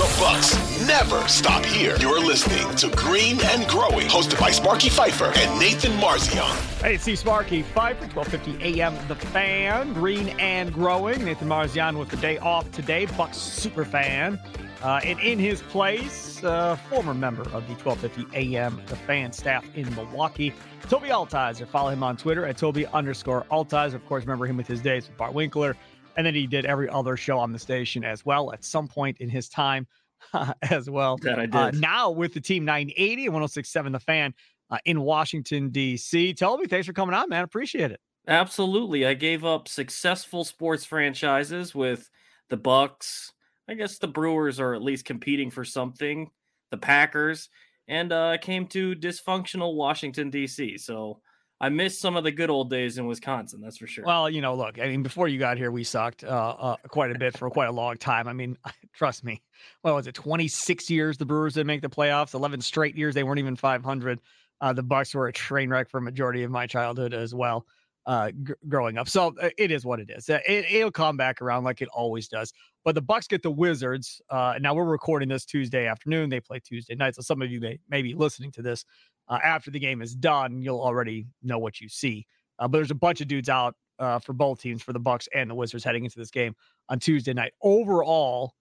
The Bucks never stop here. You're listening to Green and Growing, hosted by Sparky Fifer and Nathan Marzion. Hey, it's Sparky Fifer, 1250 AM, The Fan, Green and Growing. Nathan Marzion with the day off today, Bucks super fan. Uh, and in his place, uh, former member of the 1250 AM, The Fan staff in Milwaukee, Tobi Altizer. Follow him on Twitter at Tobi underscore Altizer. Of course, remember him with his days with Bart Winkler. And then he did every other show on the station as well at some point in his time as well. That I did. Uh, now with the team 980 and 1067 The Fan uh, in Washington, D.C. Tobi, thanks for coming on, man. Appreciate it. Absolutely. I gave up successful sports franchises with the Bucks. I guess the Brewers are at least competing for something. The Packers. And uh, came to dysfunctional Washington, D.C. So I missed some of the good old days in Wisconsin. That's for sure. Well, you know, look, I mean, before you got here, we sucked uh, uh, quite a bit for quite a long time. I mean, trust me. What was it? Twenty six years the Brewers didn't make the playoffs. Eleven straight years they weren't even five hundred. Uh, the Bucks were a train wreck for a majority of my childhood as well, uh, g- growing up. So uh, it is what it is. Uh, it, will come back around like it always does. But the Bucks get the Wizards. Uh, now we're recording this Tuesday afternoon. They play Tuesday night. So some of you may, may be listening to this uh, after the game is done, you'll already know what you see. Uh, but there's a bunch of dudes out uh, for both teams, for the Bucks and the Wizards, heading into this game on Tuesday night. Overall,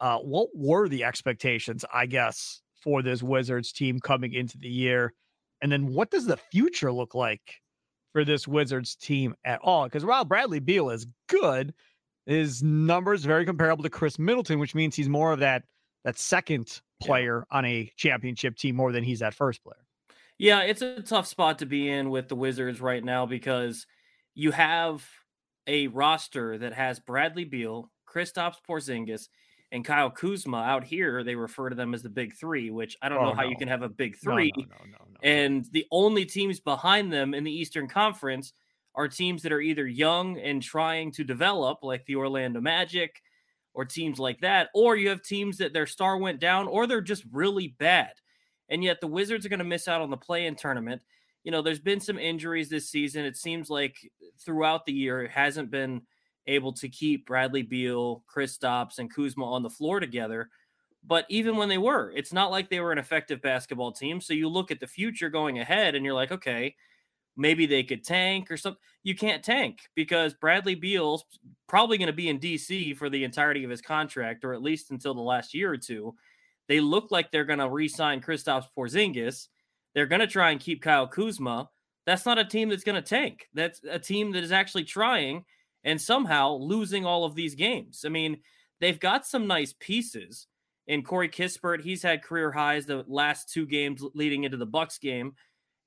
uh, what were the expectations, I guess, for this Wizards team coming into the year? And then what does the future look like for this Wizards team at all? Because while Bradley Beal is good, his numbers very comparable to Khris Middleton, which means he's more of that that second player yeah. on a championship team more than he's that first player. Yeah, it's a tough spot to be in with the Wizards right now because you have a roster that has Bradley Beal, Kristaps Porzingis, and Kyle Kuzma out here. They refer to them as the big three, which I don't oh, know how no. you can have a big three. No, no, and the only teams behind them in the Eastern Conference are teams that are either young and trying to develop, like the Orlando Magic or teams like that, or you have teams that their star went down or they're just really bad and yet the Wizards are going to miss out on the play-in tournament. You know, there's been some injuries this season. It seems like throughout the year it hasn't been able to keep Bradley Beal, Kristaps, and Kuzma on the floor together. But even when they were, it's not like they were an effective basketball team. So you look at the future going ahead and you're like, okay, maybe they could tank or something. You can't tank because Bradley Beal's probably going to be in DC for the entirety of his contract, or at least until the last year or two. They look like they're going to re-sign Kristaps Porzingis. They're going to try and keep Kyle Kuzma. That's not a team that's going to tank. That's a team that is actually trying and somehow losing all of these games. I mean, they've got some nice pieces. In Corey Kispert, he's had career highs the last two games leading into the Bucks game.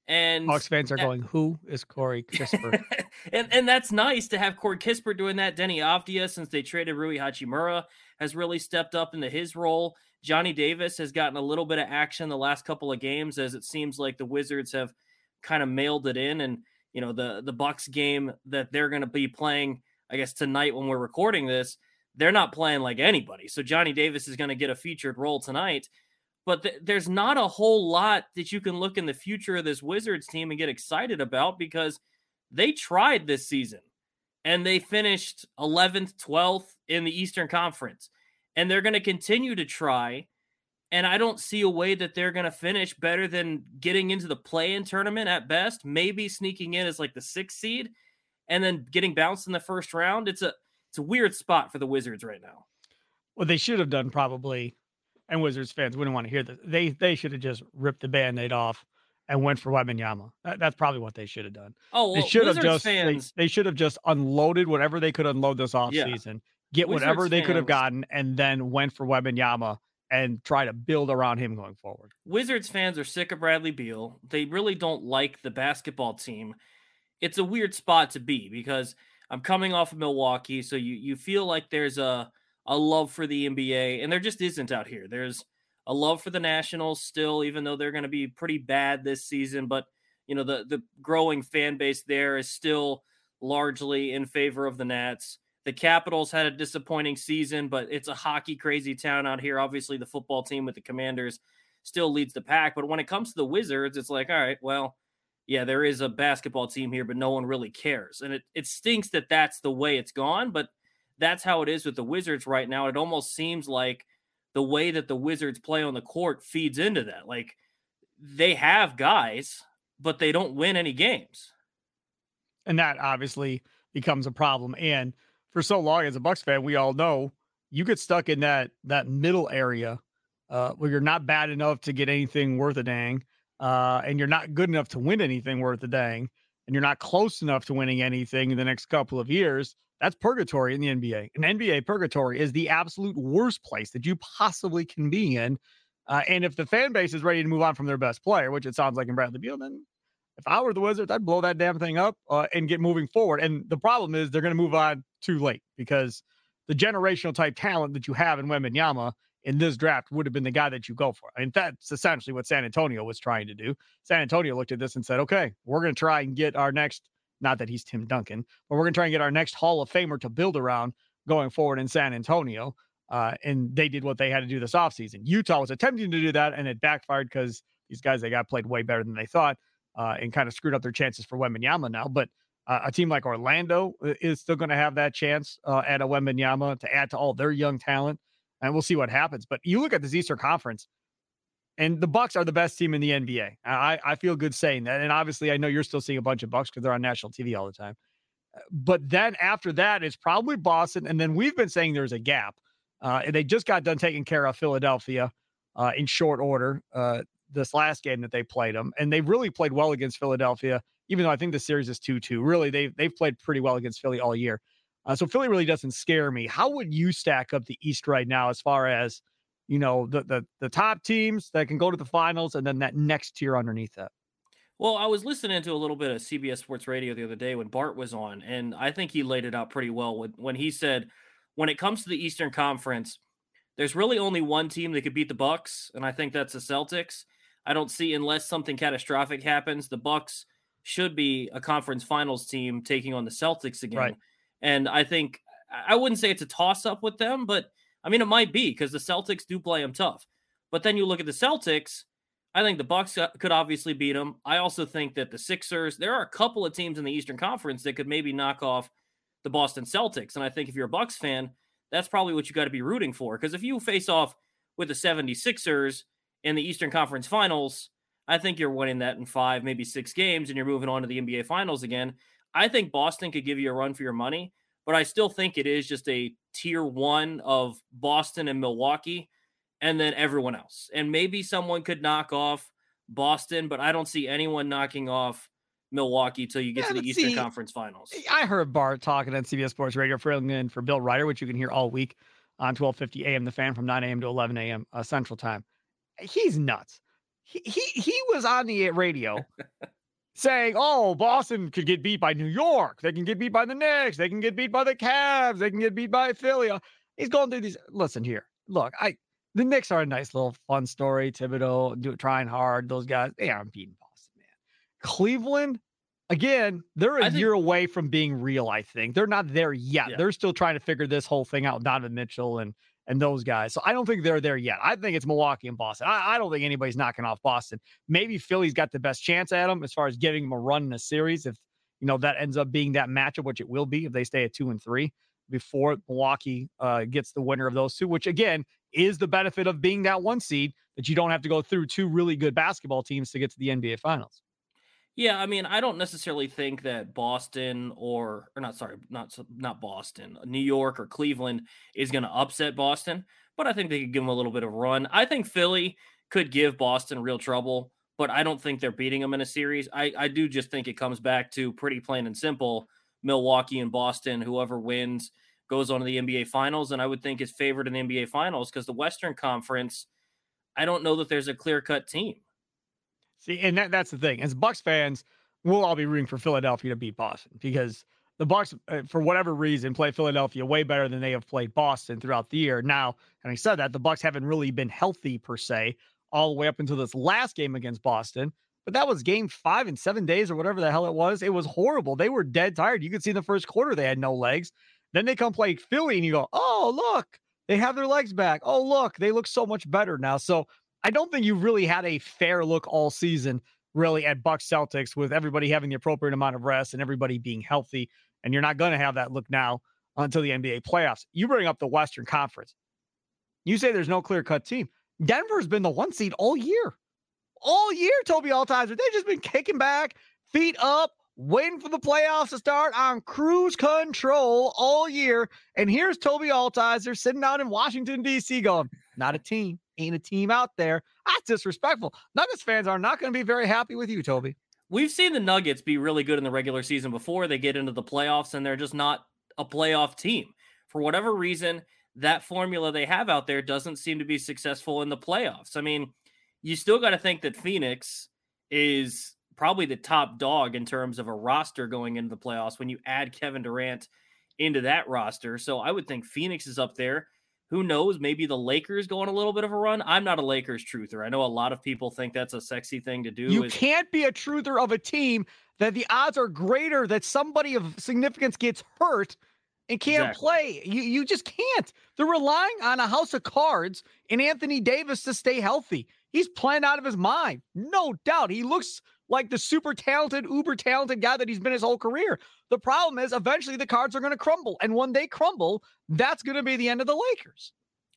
And Bucks fans are that, going, "Who is Corey Kispert?" and and that's nice to have Corey Kispert doing that. Deni Avdija, since they traded Rui Hachimura, has really stepped up into his role. Johnny Davis has gotten a little bit of action the last couple of games as it seems like the Wizards have kind of mailed it in and you know the the Bucks game that they're going to be playing I guess tonight when we're recording this they're not playing like anybody. So Johnny Davis is going to get a featured role tonight. But th- there's not a whole lot that you can look in the future of this Wizards team and get excited about because they tried this season and they finished 11th, 12th in the Eastern Conference and they're going to continue to try. And I don't see a way that they're going to finish better than getting into the play in tournament at best, maybe sneaking in as like the sixth seed and then getting bounced in the first round. It's a it's a weird spot for the Wizards right now. What they should have done probably, and Wizards fans wouldn't want to hear this. They they should have just ripped the band-aid off and went for Wembanyama. That, that's probably what they should have done. Oh, well, they should Wizards have just fans, they, they should have just unloaded whatever they could unload this off Yeah. Get Wizards whatever they could have gotten, and then went for Wembanyama and try to build around him going forward. Wizards fans are sick of Bradley Beal. They really don't like the basketball team. It's a weird spot to be because I'm coming off of Milwaukee, so you you feel like there's a a love for the NBA, and there just isn't out here. There's a love for the Nationals still, even though they're going to be pretty bad this season. But you know the the growing fan base there is still largely in favor of the Nats. The Capitals had a disappointing season, but it's a hockey crazy town out here. Obviously, the football team with the Commanders still leads the pack. But when it comes to the Wizards, it's like, all right, well, yeah, there is a basketball team here, but no one really cares. And it, it stinks that that's the way it's gone, but that's how it is with the Wizards right now. It almost seems like the way that the Wizards play on the court feeds into that. Like they have guys, but they don't win any games. and that obviously becomes a problem. And for so long as a Bucks fan, we all know you get stuck in that that middle area uh, where you're not bad enough to get anything worth a dang, uh, and you're not good enough to win anything worth a dang, and you're not close enough to winning anything in the next couple of years. That's purgatory in the NBA. An NBA purgatory is the absolute worst place that you possibly can be in. Uh, and if the fan base is ready to move on from their best player, which it sounds like in Bradley Beal, then if I were the Wizards, I'd blow that damn thing up uh, and get moving forward. And the problem is they're going to move on too late because the generational type talent that you have in Wembanyama in this draft would have been the guy that you go for. I mean, that's essentially what San Antonio was trying to do. San Antonio looked at this and said, okay, we're going to try and get our next, not that he's Tim Duncan, but we're going to try and get our next Hall of Famer to build around going forward in San Antonio. Uh, and they did what they had to do this offseason. Utah was attempting to do that and it backfired because these guys they got played way better than they thought uh, and kind of screwed up their chances for Wembanyama now. But uh, a team like Orlando is still going to have that chance uh, at a Wembanyama to add to all their young talent, and we'll see what happens. But you look at this Eastern Conference, and the Bucks are the best team in the NBA. I, I feel good saying that, and obviously I know you're still seeing a bunch of Bucks because they're on national TV all the time. Uh, But then after that, it's probably Boston, and then we've been saying there's a gap. Uh, and they just got done taking care of Philadelphia uh, in short order. Uh, this last game that they played them, and they really played well against Philadelphia. Even though I think the series is two two, really they they've played pretty well against Philly all year. Uh, so Philly really doesn't scare me. How would you stack up the East right now as far as you know the the the top teams that can go to the finals, and then that next tier underneath that? Well, I was listening to a little bit of CBS Sports Radio the other day when Bart was on, and I think he laid it out pretty well when, when he said, when it comes to the Eastern Conference, there's really only one team that could beat the Bucks, and I think that's the Celtics. I don't see unless something catastrophic happens, the Bucks should be a conference finals team taking on the Celtics again. Right. And I think I wouldn't say it's a toss up with them, but I mean it might be because the Celtics do play them tough. But then you look at the Celtics, I think the Bucks uh, could obviously beat them. I also think that the Sixers, there are a couple of teams in the Eastern Conference that could maybe knock off the Boston Celtics. And I think if you're a Bucks fan, that's probably what you got to be rooting for. Because if you face off with the 76ers in the Eastern Conference Finals, I think you're winning that in five, maybe six games, and you're moving on to the NBA Finals again. I think Boston could give you a run for your money, but I still think it is just a tier one of Boston and Milwaukee, and then everyone else. And maybe someone could knock off Boston, but I don't see anyone knocking off Milwaukee till you get Yeah, to the Eastern see, Conference Finals. I heard Bart talking on CBS Sports Radio, filling in for Bill Reiter, which you can hear all week on 12:50 a.m. The Fan from 9 a.m. to 11 a.m. Uh, Central Time. He's nuts. He he he was on the radio saying, "Oh, Boston could get beat by New York. They can get beat by the Knicks. They can get beat by the Cavs. They can get beat by Philly." Uh, He's going through these. Listen here. Look, I the Knicks are a nice little fun story. Thibodeau do trying hard. Those guys they aren't beating Boston, man. Cleveland, again, they're a think- year away from being real. I think they're not there yet. Yeah. They're still trying to figure this whole thing out. Donovan Mitchell and and those guys. So I don't think they're there yet. I think it's Milwaukee and Boston. I, I don't think anybody's knocking off Boston. Maybe Philly's got the best chance at them as far as giving them a run in a series. If you know that ends up being that matchup, which it will be if they stay at two and three before Milwaukee uh, gets the winner of those two, which again is the benefit of being that one seed that you don't have to go through two really good basketball teams to get to the NBA Finals. Yeah, I mean, I don't necessarily think that Boston or or not sorry, not not Boston, New York or Cleveland is going to upset Boston, but I think they could give them a little bit of run. I think Philly could give Boston real trouble, but I don't think they're beating them in a series. I I do just think it comes back to pretty plain and simple Milwaukee and Boston, whoever wins goes on to the NBA finals and I would think is favored in the NBA finals because the Western Conference I don't know that there's a clear-cut team. See, and that, that's the thing. As Bucks fans, we'll all be rooting for Philadelphia to beat Boston because the Bucks, uh, for whatever reason, play Philadelphia way better than they have played Boston throughout the year. Now, having said that, the Bucks haven't really been healthy per se all the way up until this last game against Boston. But that was game five in seven days or whatever the hell it was. It was horrible. They were dead tired. You could see in the first quarter they had no legs. Then they come play Philly and you go, oh, look, they have their legs back. Oh, look, they look so much better now. So I don't think you've really had a fair look all season, really, at Bucks Celtics with everybody having the appropriate amount of rest and everybody being healthy. And you're not going to have that look now until the NBA playoffs. You bring up the Western Conference. You say there's no clear cut team. Denver's been the one seed all year. All year, Tobi Altizer. They've just been kicking back, feet up, waiting for the playoffs to start on cruise control all year. And here's Tobi Altizer sitting out in Washington, D.C., going, not a team ain't a team out there. That's disrespectful. Nuggets fans are not going to be very happy with you, Tobi. We've seen the Nuggets be really good in the regular season before they get into the playoffs, and they're just not a playoff team. For whatever reason, that formula they have out there doesn't seem to be successful in the playoffs. I mean, you still got to think that Phoenix is probably the top dog in terms of a roster going into the playoffs when you add Kevin Durant into that roster. So I would think Phoenix is up there. Who knows? Maybe the Lakers go on a little bit of a run. I'm not a Lakers truther. I know a lot of people think that's a sexy thing to do. You is- can't be a truther of a team that the odds are greater that somebody of significance gets hurt and can't exactly. play. You you just can't. They're relying on a house of cards and Anthony Davis to stay healthy. He's playing out of his mind. No doubt. He looks like the super talented, uber talented guy that he's been his whole career. The problem is eventually the cards are going to crumble. And when they crumble, that's going to be the end of the Lakers.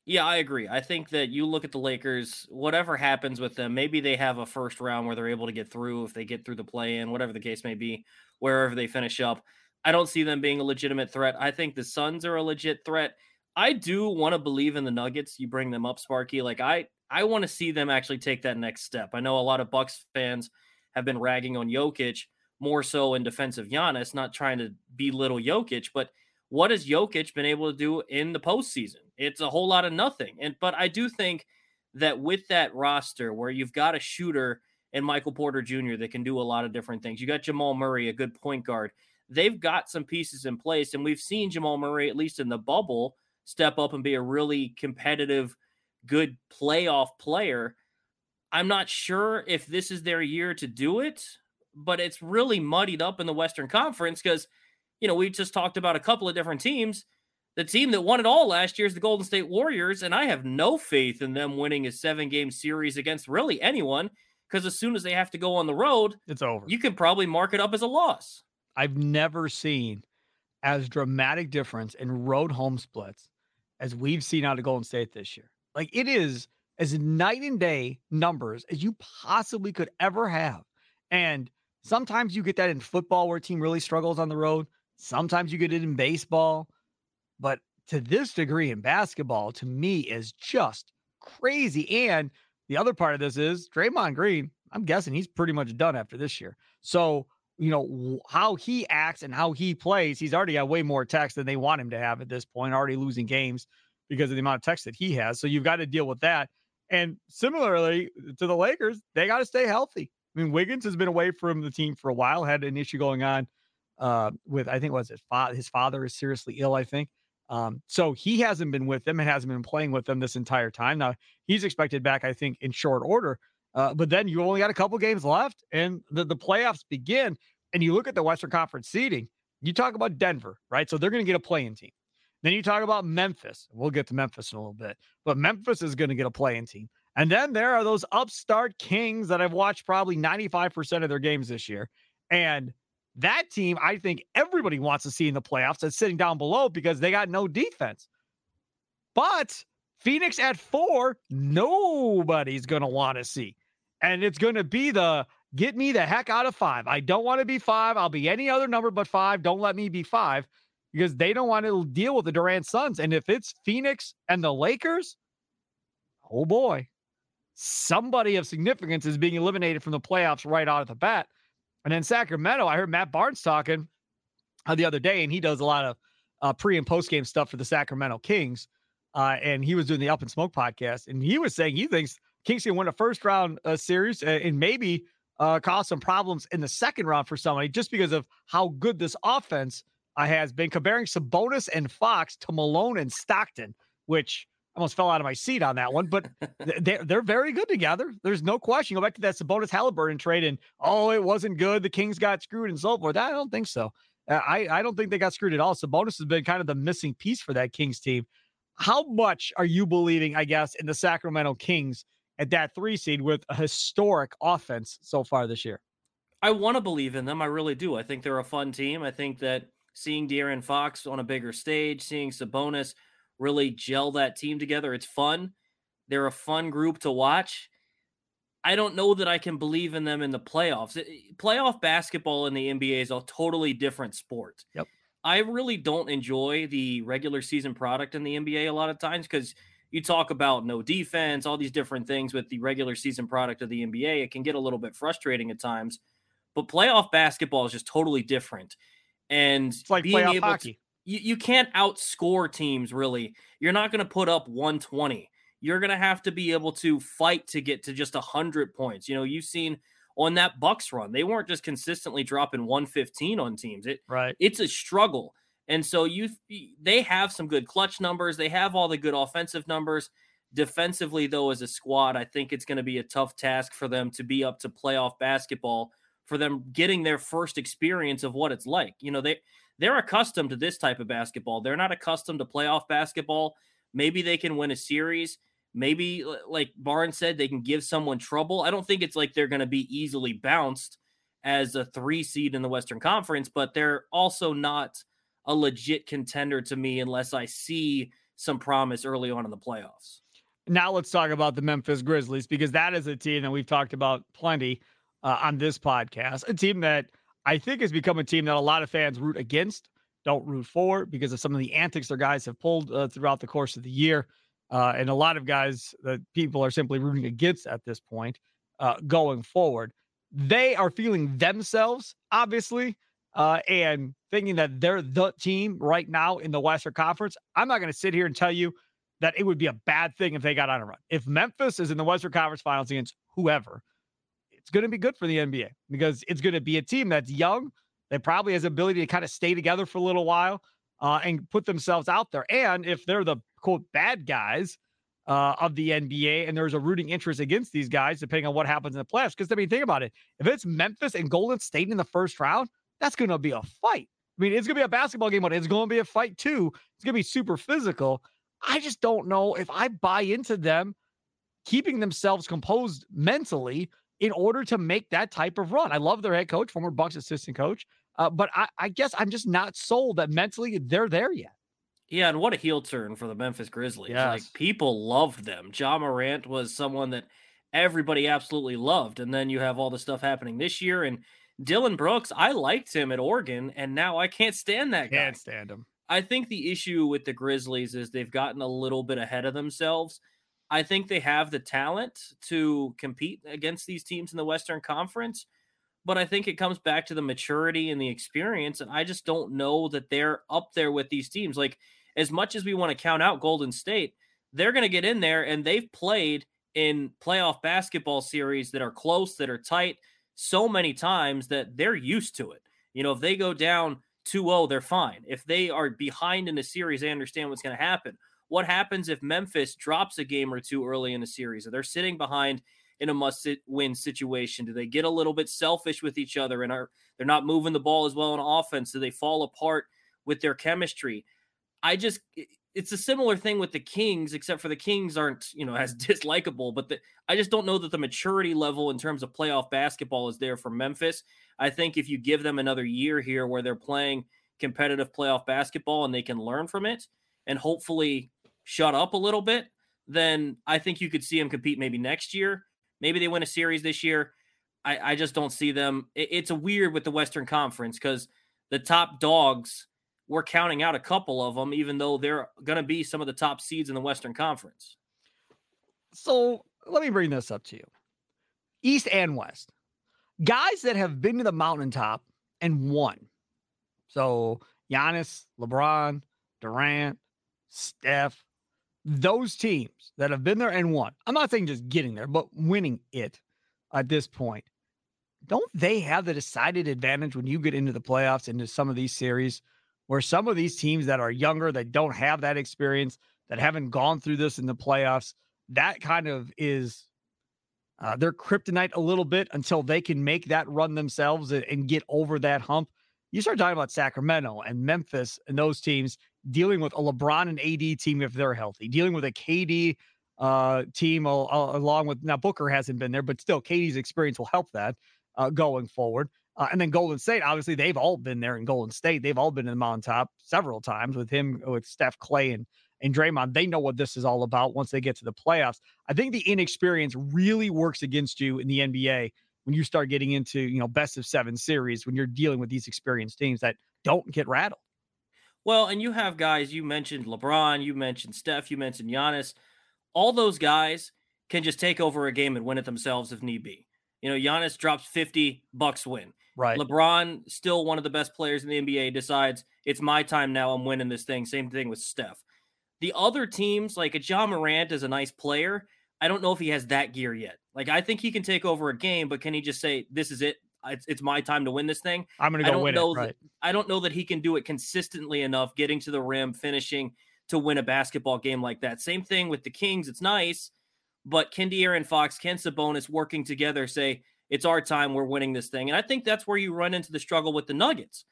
Yeah, I agree. I think that you look at the Lakers, whatever happens with them, maybe they have a first round where they're able to get through if they get through the play in, whatever the case may be, wherever they finish up. I don't see them being a legitimate threat. I think the Suns are a legit threat. I do want to believe in the Nuggets. You bring them up, Sparky. Like I I want to see them actually take that next step. I know a lot of Bucks fans have been ragging on Jokic more so in defense of Giannis, not trying to belittle Jokic, but what has Jokic been able to do in the postseason? It's a whole lot of nothing. And but I do think that with that roster where you've got a shooter and Michael Porter Jr. that can do a lot of different things. You got Jamal Murray, a good point guard. They've got some pieces in place, and we've seen Jamal Murray, at least in the bubble, step up and be a really competitive, good playoff player. I'm not sure if this is their year to do it, but it's really muddied up in the Western Conference because, you know, we just talked about a couple of different teams. The team that won it all last year is the Golden State Warriors, and I have no faith in them winning a seven game series against really anyone because as soon as they have to go on the road, it's over. You can probably mark it up as a loss. I've never seen as dramatic difference in road home splits as we've seen out of Golden State this year. Like it is as night and day numbers as you possibly could ever have. And sometimes you get that in football where a team really struggles on the road. Sometimes you get it in baseball. But to this degree in basketball, to me, is just crazy. And the other part of this is Draymond Green, I'm guessing he's pretty much done after this year. So, you know, how he acts and how he plays, he's already got way more text than they want him to have at this point, already losing games because of the amount of text that he has. So you've got to deal with that. And similarly to the Lakers, they got to stay healthy. I mean, Wiggins has been away from the team for a while, had an issue going on uh, with, I think, was his, fa- his father is seriously ill, I think. Um, so he hasn't been with them and hasn't been playing with them this entire time. Now he's expected back, I think, in short order. Uh, but then you only got a couple games left and the, the playoffs begin. And you look at the Western Conference seeding, you talk about Denver, right? So they're going to get a play-in team. Then you talk about Memphis. We'll get to Memphis in a little bit, but Memphis is going to get a play-in team. And then there are those upstart Kings that I've watched probably 95% of their games this year. And that team, I think everybody wants to see in the playoffs that's sitting down below because they got no defense. But Phoenix at four, nobody's going to want to see. And it's going to be the Get me the heck out of five. I don't want to be five. I'll be any other number but five. Don't let me be five because they don't want to deal with the Durant Suns. And if it's Phoenix and the Lakers, oh boy, somebody of significance is being eliminated from the playoffs right out of the bat. And then Sacramento, I heard Matt Barnes talking uh, the other day, and he does a lot of uh, pre and post game stuff for the Sacramento Kings. Uh, and he was doing the All the Smoke podcast, and he was saying he thinks Kings can win a first round uh, series and maybe uh, cause some problems in the second round for somebody just because of how good this offense has been. Comparing Sabonis and Fox to Malone and Stockton, which almost fell out of my seat on that one, but they're, they're very good together. There's no question. Go back to that Sabonis Halliburton trade, and oh, it wasn't good. The Kings got screwed and so forth. I don't think so. Uh, I, I don't think they got screwed at all. Sabonis has been kind of the missing piece for that Kings team. How much are you believing, I guess, in the Sacramento Kings at that three seed with a historic offense so far this year? I want to believe in them. I really do. I think they're a fun team. I think that seeing De'Aaron Fox on a bigger stage, seeing Sabonis really gel that team together, it's fun. They're a fun group to watch. I don't know that I can believe in them in the playoffs. Playoff basketball in the NBA is a totally different sport. Yep. I really don't enjoy the regular season product in the NBA a lot of times because you talk about no defense, all these different things with the regular season product of the NBA. It can get a little bit frustrating at times, but playoff basketball is just totally different. And it's like being able hockey. to, you, you can't outscore teams really. You're not going to put up 120. You're going to have to be able to fight to get to just 100 points. You know, you've seen on that Bucks run, they weren't just consistently dropping 115 on teams. It right. It's a struggle. And so you they have some good clutch numbers. They have all the good offensive numbers. Defensively, though, as a squad, I think it's going to be a tough task for them to be up to playoff basketball for them getting their first experience of what it's like. You know, they they're accustomed to this type of basketball. They're not accustomed to playoff basketball. Maybe they can win a series. Maybe, like Barnes said, they can give someone trouble. I don't think it's like they're going to be easily bounced as a three seed in the Western Conference, but they're also not a legit contender to me unless I see some promise early on in the playoffs. Now let's talk about the Memphis Grizzlies because that is a team that we've talked about plenty uh, on this podcast. A team that I think has become a team that a lot of fans root against, don't root for because of some of the antics their guys have pulled uh, throughout the course of the year. Uh, and a lot of guys that people are simply rooting against at this point uh, going forward. They are feeling themselves, obviously, uh, and thinking that they're the team right now in the Western Conference, I'm not going to sit here and tell you that it would be a bad thing if they got on a run. If Memphis is in the Western Conference Finals against whoever, it's going to be good for the NBA because it's going to be a team that's young, that probably has ability to kind of stay together for a little while uh, and put themselves out there. And if they're the quote bad guys uh, of the NBA and there's a rooting interest against these guys, depending on what happens in the playoffs, because I mean, think about it. If it's Memphis and Golden State in the first round, that's going to be a fight. I mean, it's going to be a basketball game, but it's going to be a fight too. It's going to be super physical. I just don't know if I buy into them keeping themselves composed mentally in order to make that type of run. I love their head coach, former Bucks assistant coach, uh, but I, I guess I'm just not sold that mentally they're there yet. Yeah, and what a heel turn for the Memphis Grizzlies. Yes. Like people loved them. Ja Morant was someone that everybody absolutely loved. And then you have all the stuff happening this year. And Dillon Brooks, I liked him at Oregon, and now I can't stand that guy. Can't stand him. I think the issue with the Grizzlies is they've gotten a little bit ahead of themselves. I think they have the talent to compete against these teams in the Western Conference, but I think it comes back to the maturity and the experience. And I just don't know that they're up there with these teams. Like, as much as we want to count out Golden State, they're going to get in there and they've played in playoff basketball series that are close, that are tight so many times that they're used to it. You know, if they go down 2 0, they're fine. If they are behind in a series, they understand what's going to happen. What happens if Memphis drops a game or two early in the series? Or they're sitting behind in a must win situation? Do they get a little bit selfish with each other and are they're not moving the ball as well on offense? Do they fall apart with their chemistry? I just it's a similar thing with the Kings, except for the Kings aren't, you know, as dislikable. But the, I just don't know that the maturity level in terms of playoff basketball is there for Memphis. I think if you give them another year here where they're playing competitive playoff basketball and they can learn from it and hopefully shut up a little bit, then I think you could see them compete maybe next year. Maybe they win a series this year. I, I just don't see them. It, it's a weird with the Western Conference because the top dogs, we're counting out a couple of them, even though they're going to be some of the top seeds in the Western Conference. So let me bring this up to you East and West. Guys that have been to the mountaintop and won. So Giannis, LeBron, Durant, Steph, those teams that have been there and won. I'm not saying just getting there, but winning it at this point. Don't they have the decided advantage when you get into the playoffs, into some of these series, where some of these teams that are younger, that don't have that experience, that haven't gone through this in the playoffs, that kind of is uh, their kryptonite a little bit until they can make that run themselves and, and get over that hump. You start talking about Sacramento and Memphis and those teams dealing with a LeBron and AD team if they're healthy, dealing with a KD uh, team along with now Booker hasn't been there, but still KD's experience will help that uh, going forward. Uh, and then Golden State, obviously, they've all been there in Golden State. They've all been in the mountaintop several times with him, with Steph Clay and and Draymond. They know what this is all about once they get to the playoffs. I think the inexperience really works against you in the NBA when you start getting into you know best of seven series when you're dealing with these experienced teams that don't get rattled. Well, and you have guys. You mentioned LeBron. You mentioned Steph. You mentioned Giannis. All those guys can just take over a game and win it themselves if need be. You know, Giannis drops 50, Bucks win. Right. LeBron, still one of the best players in the NBA, decides it's my time now. I'm winning this thing. Same thing with Steph. The other teams, like a Ja Morant, is a nice player. I don't know if he has that gear yet. Like, I think he can take over a game, but can he just say, "This is it. It's, it's my time to win this thing"? I'm going to go win know it. Right. That, I don't know that he can do it consistently enough, getting to the rim, finishing to win a basketball game like that. Same thing with the Kings. It's nice, but can De'Aaron Fox, Ken Sabonis working together say, it's our time, we're winning this thing? And I think that's where you run into the struggle with the Nuggets.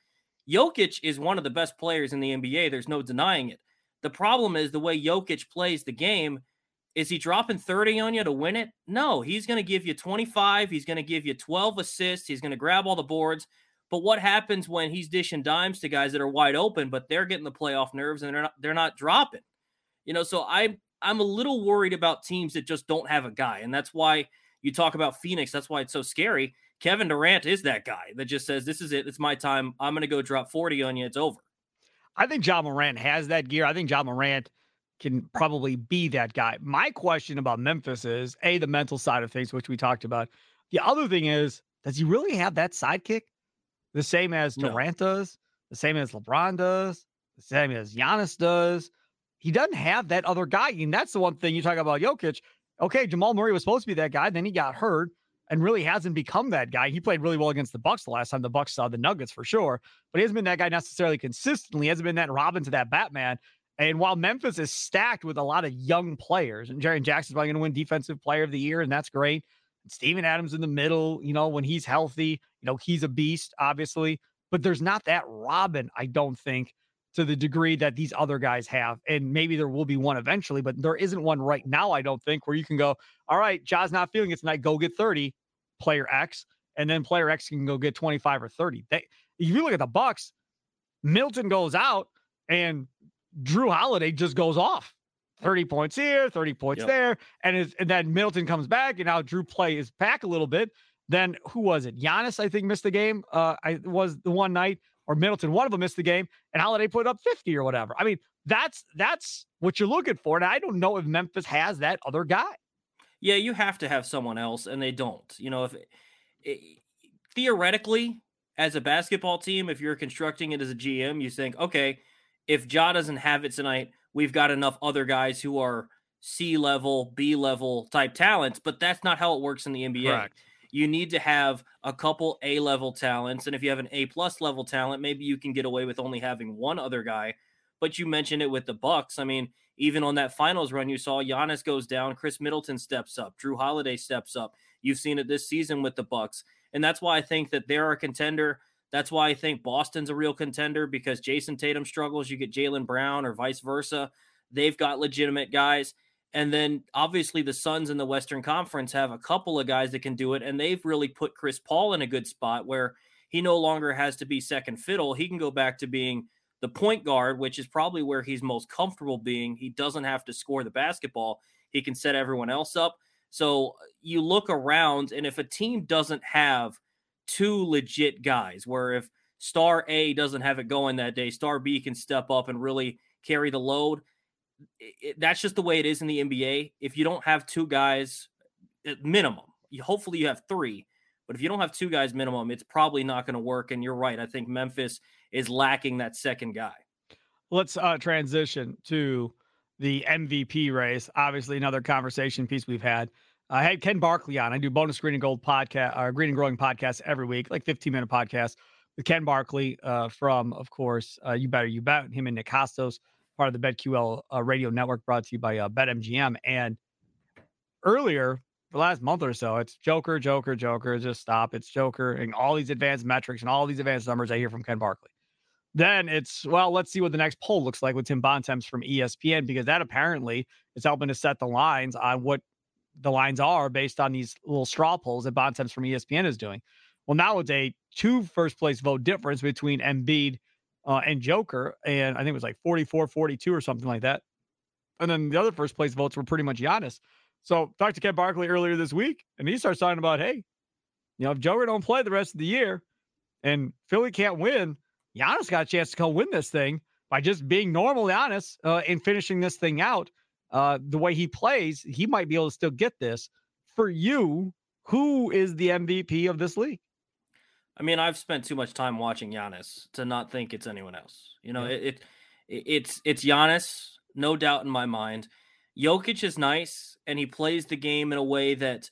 Jokic is one of the best players in the NBA. There's no denying it. The problem is the way Jokic plays the game. Is he dropping 30 on you to win it? No, he's going to give you 25. He's going to give you 12 assists. He's going to grab all the boards. But what happens when he's dishing dimes to guys that are wide open, but they're getting the playoff nerves and they're not they're not dropping? You know, so I I'm, a little worried about teams that just don't have a guy, and that's why you talk about Phoenix. That's why it's so scary. Kevin Durant is that guy that just says, "This is it. It's my time. I'm going to go drop 40 on you. It's over." I think Ja Morant has that gear. I think Ja Morant can probably be that guy. My question about Memphis is a the mental side of things, which we talked about. The other thing is, does he really have that sidekick? the same as Durant no. does, the same as LeBron does, the same as Giannis does. He doesn't have that other guy. And that's the one thing you talk about Jokic. Okay, Jamal Murray was supposed to be that guy, then he got hurt and really hasn't become that guy. He played really well against the Bucks the last time the Bucks saw the Nuggets for sure, but he hasn't been that guy necessarily consistently. He hasn't been that Robin to that Batman. And while Memphis is stacked with a lot of young players, and Jaren Jackson's probably going to win Defensive Player of the Year, and that's great. Steven Adams in the middle, you know, when he's healthy, you know, he's a beast, obviously, but there's not that Robin, I don't think, to the degree that these other guys have. And maybe there will be one eventually, but there isn't one right now, I don't think, where you can go, all right, Ja's not feeling it tonight, go get 30, player X, and then player X can go get 25 or 30. They, if you look at the Bucks, Milton goes out and Jrue Holiday just goes off. 30 points here, 30 points yep. there. And, and then Middleton comes back, and now Drew play is back a little bit. Then who was it? Giannis, I think, missed the game. Uh, I was the one night, or Middleton, one of them missed the game, and Holiday put up 50 or whatever. I mean, that's that's what you're looking for. And I don't know if Memphis has that other guy. Yeah, you have to have someone else, and they don't. You know, if it, it, theoretically, as a basketball team, if you're constructing it as a GM, you think, okay, if Ja doesn't have it tonight, we've got enough other guys who are C level, B level type talents, but that's not how it works in the NBA. Correct. You need to have a couple A level talents. And if you have an A plus level talent, maybe you can get away with only having one other guy. But you mentioned it with the Bucks. I mean, even on that finals run, you saw Giannis goes down, Khris Middleton steps up, Jrue Holiday steps up. You've seen it this season with the Bucks. And that's why I think that they're a contender. That's why I think Boston's a real contender because Jayson Tatum struggles. You get Jaylen Brown or vice versa. They've got legitimate guys. And then obviously the Suns in the Western Conference have a couple of guys that can do it. And they've really put Chris Paul in a good spot where he no longer has to be second fiddle. He can go back to being the point guard, which is probably where he's most comfortable being. He doesn't have to score the basketball, he can set everyone else up. So you look around, and if a team doesn't have two legit guys, where if star A doesn't have it going that day, star B can step up and really carry the load. It, that's just the way it is in the NBA. If you don't have two guys, at minimum, you, hopefully you have three, but if you don't have two guys minimum, it's probably not going to work. And you're right. I think Memphis is lacking that second guy. Let's uh, transition to the MVP race. Obviously, another conversation piece we've had. I had Ken Barkley on. I do bonus green and gold podcast, or uh, green and growing podcast every week, like 15 minute podcast with Ken Barkley uh, from, of course, uh, You Better You Bet. Him and Nick Kostos, part of the BetQL uh, radio network, brought to you by uh, BetMGM. And earlier, the last month or so, it's Joker, Joker, Joker. Just stop. It's Joker, and all these advanced metrics and all these advanced numbers I hear from Ken Barkley. Then it's well, let's see what the next poll looks like with Tim Bontemps from ESPN because that apparently is helping to set the lines on what the lines are based on these little straw polls that Bontemps from ESPN is doing. Well, now it's a two first place vote difference between Embiid uh, and Joker. And I think it was like 44 42 or something like that. And then the other first place votes were pretty much Giannis. So talked to Ken Barkley earlier this week, and he starts talking about, hey, you know, if Joker don't play the rest of the year and Philly can't win, Giannis got a chance to come win this thing by just being normal Giannis uh, and finishing this thing out uh, the way he plays, he might be able to still get this. For you, who is the MVP of this league? I mean, I've spent too much time watching Giannis to not think it's anyone else. You know, yeah. it, it it's it's Giannis, no doubt in my mind. Jokic is nice, and he plays the game in a way that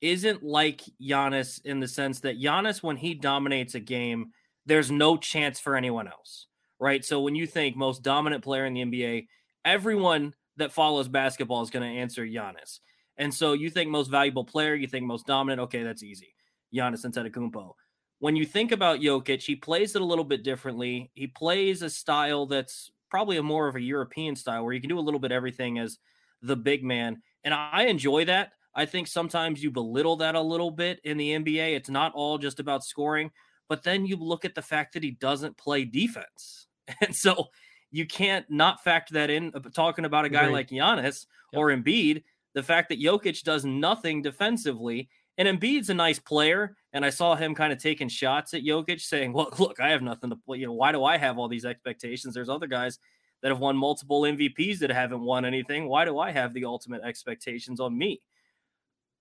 isn't like Giannis in the sense that Giannis, when he dominates a game, there's no chance for anyone else, right? So when you think most dominant player in the NBA, everyone that follows basketball is going to answer Giannis. And so you think most valuable player, you think most dominant. Okay, that's easy. Giannis Antetokounmpo. When you think about Jokic, he plays it a little bit differently. He plays a style that's probably a more of a European style where you can do a little bit everything as the big man. And I enjoy that. I think sometimes you belittle that a little bit in the NBA. It's not all just about scoring, but then you look at the fact that he doesn't play defense. And so you can't not factor that in. Uh, talking about a guy Agreed. like Giannis yep. or Embiid, the fact that Jokic does nothing defensively, and Embiid's a nice player, and I saw him kind of taking shots at Jokic, saying, "Well, look, I have nothing to play. You know, why do I have all these expectations? There's other guys." That have won multiple MVPs that haven't won anything. Why do I have the ultimate expectations on me?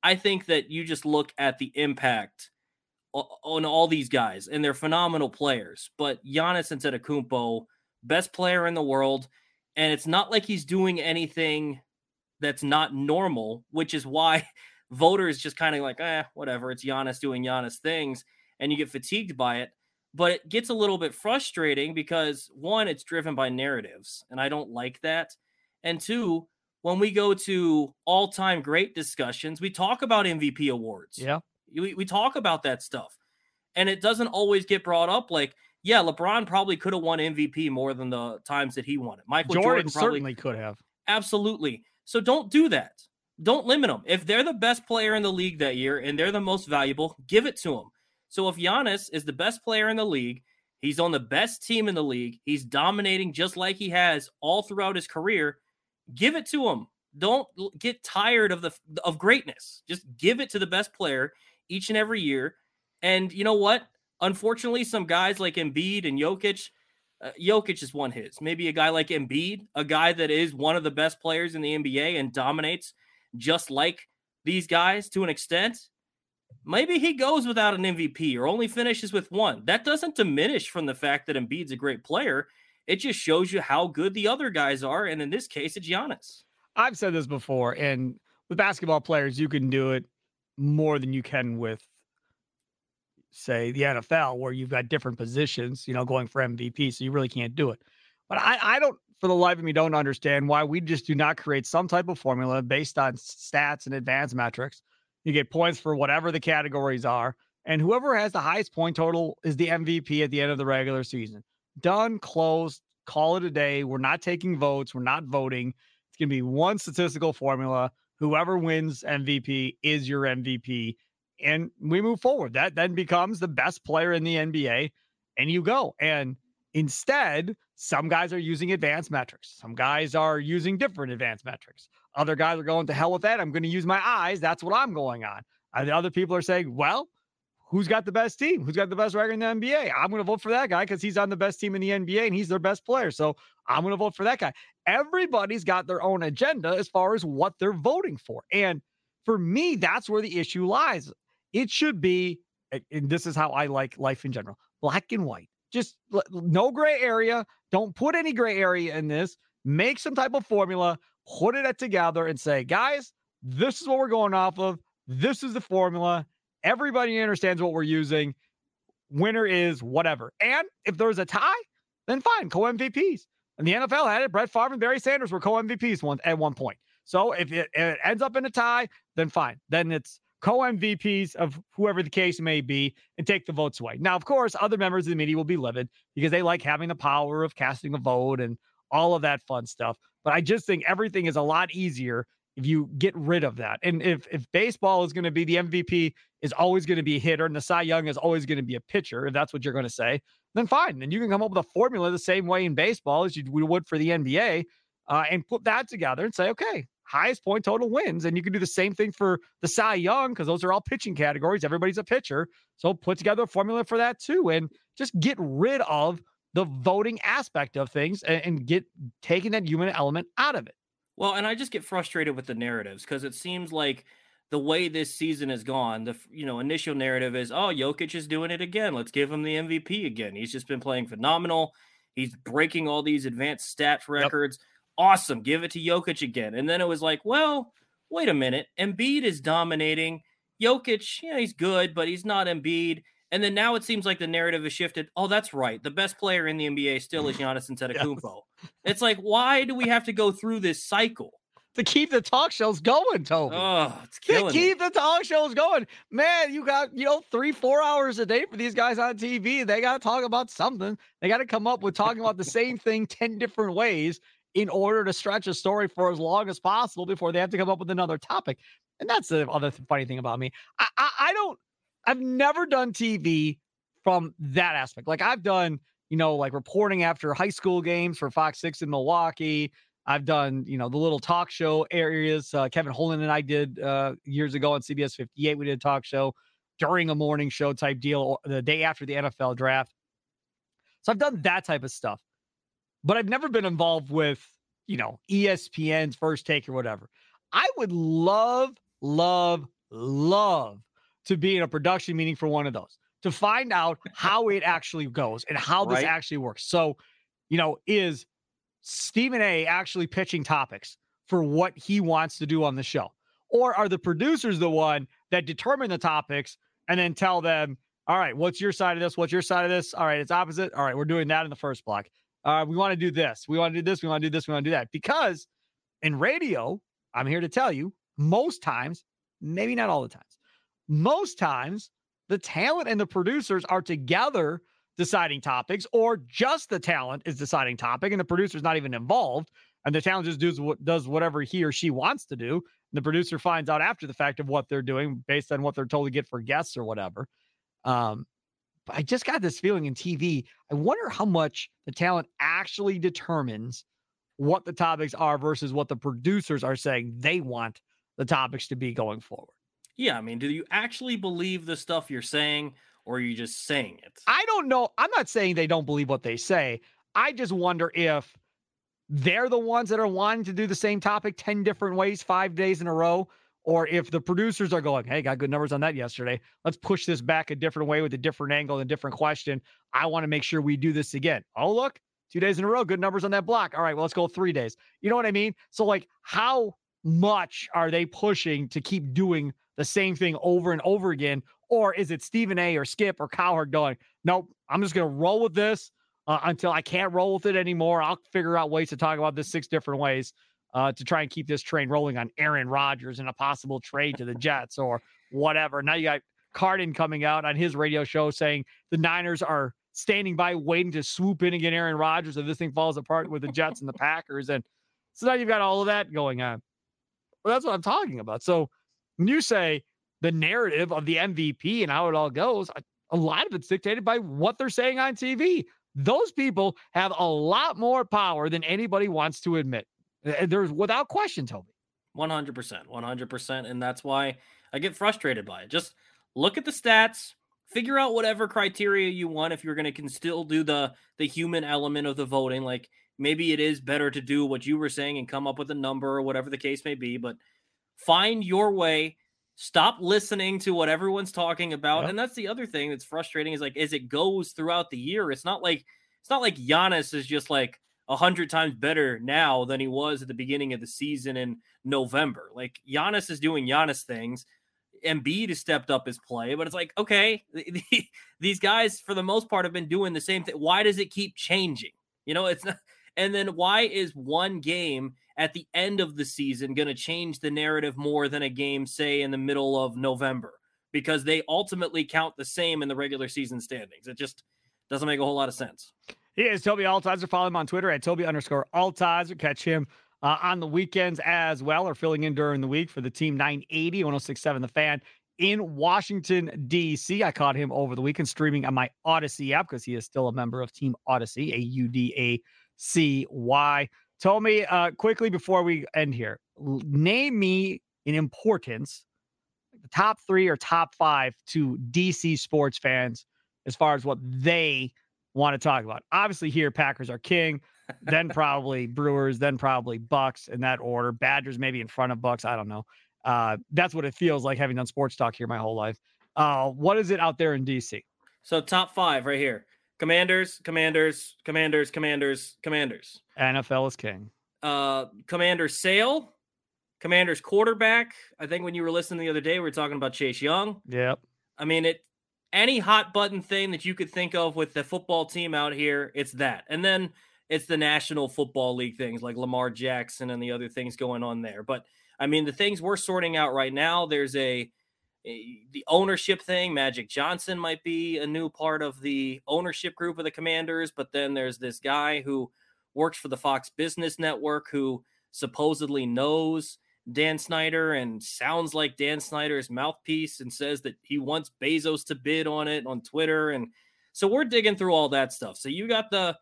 I think that you just look at the impact on all these guys, and they're phenomenal players. But Giannis and Antetokounmpo, best player in the world. And it's not like he's doing anything that's not normal, which is why voters just kind of like, eh, whatever. It's Giannis doing Giannis things, and you get fatigued by it. But it gets a little bit frustrating because one, it's driven by narratives, and I don't like that. And two, when we go to all time great discussions, we talk about MVP awards. Yeah. We, we talk about that stuff. And it doesn't always get brought up like, yeah, LeBron probably could have won MVP more than the times that he won it. Michael Jordan, Jordan probably, certainly could have. Absolutely. So don't do that. Don't limit them. If they're the best player in the league that year and they're the most valuable, give it to them. So if Giannis is the best player in the league, he's on the best team in the league, he's dominating just like he has all throughout his career, give it to him. Don't get tired of the of greatness. Just give it to the best player each and every year. And you know what? Unfortunately, some guys like Embiid and Jokic, uh, Jokic has won his. Maybe a guy like Embiid, a guy that is one of the best players in the NBA and dominates just like these guys to an extent. Maybe he goes without an MVP or only finishes with one. That doesn't diminish from the fact that Embiid's a great player. It just shows you how good the other guys are. And in this case, it's Giannis. I've said this before, and with basketball players, you can do it more than you can with say the NFL, where you've got different positions, you know, going for MVP. So you really can't do it. But I, I don't, for the life of me, don't understand why we just do not create some type of formula based on stats and advanced metrics. You get points for whatever the categories are. And whoever has the highest point total is the MVP at the end of the regular season. Done, closed, call it a day. We're not taking votes. We're not voting. It's going to be one statistical formula. Whoever wins MVP is your MVP and we move forward. That then becomes the best player in the NBA, and you go. And Instead, some guys are using advanced metrics. Some guys are using different advanced metrics. Other guys are going to hell with that. I'm going to use my eyes. That's what I'm going on. Uh, and other people are saying, well, who's got the best team? Who's got the best record in the NBA? I'm going to vote for that guy because he's on the best team in the NBA and he's their best player. So I'm going to vote for that guy. Everybody's got their own agenda as far as what they're voting for. And for me, that's where the issue lies. It should be, and this is how I like life in general black and white. Just no gray area. Don't put any gray area in this. Make some type of formula, put it together, and say, guys, this is what we're going off of. This is the formula. Everybody understands what we're using. Winner is whatever. And if there's a tie, then fine, co MVPs. And the NFL had it. Brett Favre and Barry Sanders were co MVPs one at one point. So if it, if it ends up in a tie, then fine. Then it's co MVPs of whoever the case may be and take the votes away. Now, of course, other members of the media will be livid because they like having the power of casting a vote and all of that fun stuff. But I just think everything is a lot easier if you get rid of that. And if if baseball is going to be the MVP is always going to be a hitter and the Cy Young is always going to be a pitcher, if that's what you're going to say, then fine. Then you can come up with a formula the same way in baseball as you would for the NBA uh, and put that together and say, okay, highest point total wins. And you can do the same thing for the Cy Young because those are all pitching categories. Everybody's a pitcher. So put together a formula for that too. And just get rid of the voting aspect of things and, and get taking that human element out of it. Well, and I just get frustrated with the narratives because it seems like the way this season has gone, the you know initial narrative is, oh, Jokic is doing it again. Let's give him the MVP again. He's just been playing phenomenal. He's breaking all these advanced stats records. Yep. Awesome. Give it to Jokic again. And then it was like, well, wait a minute. Embiid is dominating. Jokic, yeah, he's good, but he's not Embiid. And then now it seems like the narrative has shifted. Oh, that's right. The best player in the NBA still is Giannis Antetokounmpo. yes. It's like, why do we have to go through this cycle? To keep the talk shows going, Tobi. Oh, it's killing to keep me. the talk shows going. Man, you got, you know, three, four hours a day for these guys on TV. They got to talk about something. They got to come up with talking about the same thing 10 different ways in order to stretch a story for as long as possible before they have to come up with another topic. And that's the other funny thing about me. I, I, I don't, I've never done TV from that aspect. Like I've done, you know, like reporting after high school games for Fox 6 in Milwaukee. I've done, you know, the little talk show areas. Uh, Kevin Holland and I did uh, years ago on CBS 58. We did a talk show during a morning show type deal the day after the NFL draft. So I've done that type of stuff, but I've never been involved with, you know, ESPN's first take or whatever. I would love, love, love to be in a production meeting for one of those to find out how it actually goes and how this right. actually works. So, you know, is Stephen A actually pitching topics for what he wants to do on the show? Or are the producers the one that determine the topics and then tell them, all right, what's your side of this? What's your side of this? All right, it's opposite. All right, we're doing that in the first block. Uh, we want to do this. We want to do this. We want to do this. We want to do that. Because in radio, I'm here to tell you, most times, maybe not all the times, most times the talent and the producers are together deciding topics, or just the talent is deciding topic and the producer's not even involved. And the talent just does what does whatever he or she wants to do. The producer finds out after the fact of what they're doing based on what they're told to get for guests or whatever. Um, but I just got this feeling in TV. I wonder how much the talent actually determines what the topics are versus what the producers are saying they want the topics to be going forward. Yeah, I mean, do you actually believe the stuff you're saying or are you just saying it? I don't know. I'm not saying they don't believe what they say. I just wonder if they're the ones that are wanting to do the same topic 10 different ways, five days in a row, or if the producers are going, hey, got good numbers on that yesterday. Let's push this back a different way with a different angle and different question. I want to make sure we do this again. Oh, look, two days in a row, good numbers on that block. All right, well, let's go three days. You know what I mean? So, like, how much are they pushing to keep doing the same thing over and over again? Or is it Stephen A or Skip or Cowherd going, nope, I'm just going to roll with this uh, until I can't roll with it anymore. I'll figure out ways to talk about this six different ways uh, to try and keep this train rolling on Aaron Rodgers and a possible trade to the Jets or whatever. Now you got Carden coming out on his radio show saying the Niners are standing by waiting to swoop in and get Aaron Rodgers if this thing falls apart with the Jets and the Packers. And so now you've got all of that going on. Well, that's what I'm talking about. So when you say the narrative of the MVP and how it all goes, a lot of it's dictated by what they're saying on TV. Those people have a lot more power than anybody wants to admit. There's without question, Tobi. 100%. 100%. And that's why I get frustrated by it. Just look at the stats, figure out whatever criteria you want if you're going to can still do the the human element of the voting like maybe it is better to do what you were saying and come up with a number or whatever the case may be but find your way stop listening to what everyone's talking about yep. and that's the other thing that's frustrating is like as it goes throughout the year it's not like it's not like Giannis is just like hundred times better now than he was at the beginning of the season in November. Like Giannis is doing Giannis things. Embiid has stepped up his play, but it's like, okay, these guys for the most part have been doing the same thing. Why does it keep changing? You know, it's not. And then why is one game at the end of the season going to change the narrative more than a game, say, in the middle of November? Because they ultimately count the same in the regular season standings. It just doesn't make a whole lot of sense. He is Tobi Altizer. Follow him on Twitter at Tobi underscore Altizer. Catch him uh, on the weekends as well, or filling in during the week for the team 980, 1067 The Fan in Washington, D.C. I caught him over the weekend streaming on my Audacy app because he is still a member of Team Audacy, A U D A C Y. Told me uh, quickly before we end here, name me in importance the top three or top five to DC sports fans as far as what they want to talk about. Obviously, here Packers are king then probably Brewers, then probably Bucks in that order. Badgers maybe in front of Bucks. I don't know. Uh, that's what it feels like having done sports talk here my whole life. Uh, what is it out there in DC? So top five right here: Commanders, Commanders, Commanders, Commanders, Commanders. NFL is king. Uh, Commander Sale, Commanders quarterback. I think when you were listening the other day, we were talking about Chase Young. Yep. I mean it. Any hot button thing that you could think of with the football team out here, it's that. And then it's the National Football League things like Lamar Jackson and the other things going on there. But I mean, the things we're sorting out right now, there's a, a, the ownership thing. Magic Johnson might be a new part of the ownership group of the Commanders, but then there's this guy who works for the Fox Business Network who supposedly knows Dan Snyder and sounds like Dan Snyder's mouthpiece and says that he wants Bezos to bid on it on Twitter and so we're digging through all that stuff. So you got the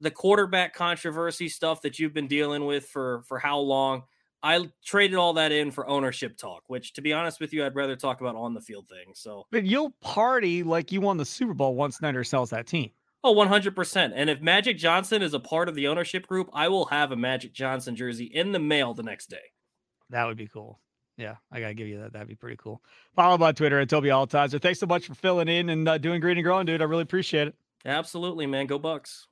the quarterback controversy stuff that you've been dealing with for for how long. I traded all that in for ownership talk, which to be honest with you, I'd rather talk about on the field things. So But you'll party like you won the Super Bowl once Snyder sells that team. Oh, 100%. And if Magic Johnson is a part of the ownership group, I will have a Magic Johnson jersey in the mail the next day. That would be cool. Yeah, I gotta give you that. That'd be pretty cool. Follow me on Twitter at Tobi Altizer. Thanks so much for filling in and uh, doing green and growing, dude. I really appreciate it. Absolutely, man. Go Bucks.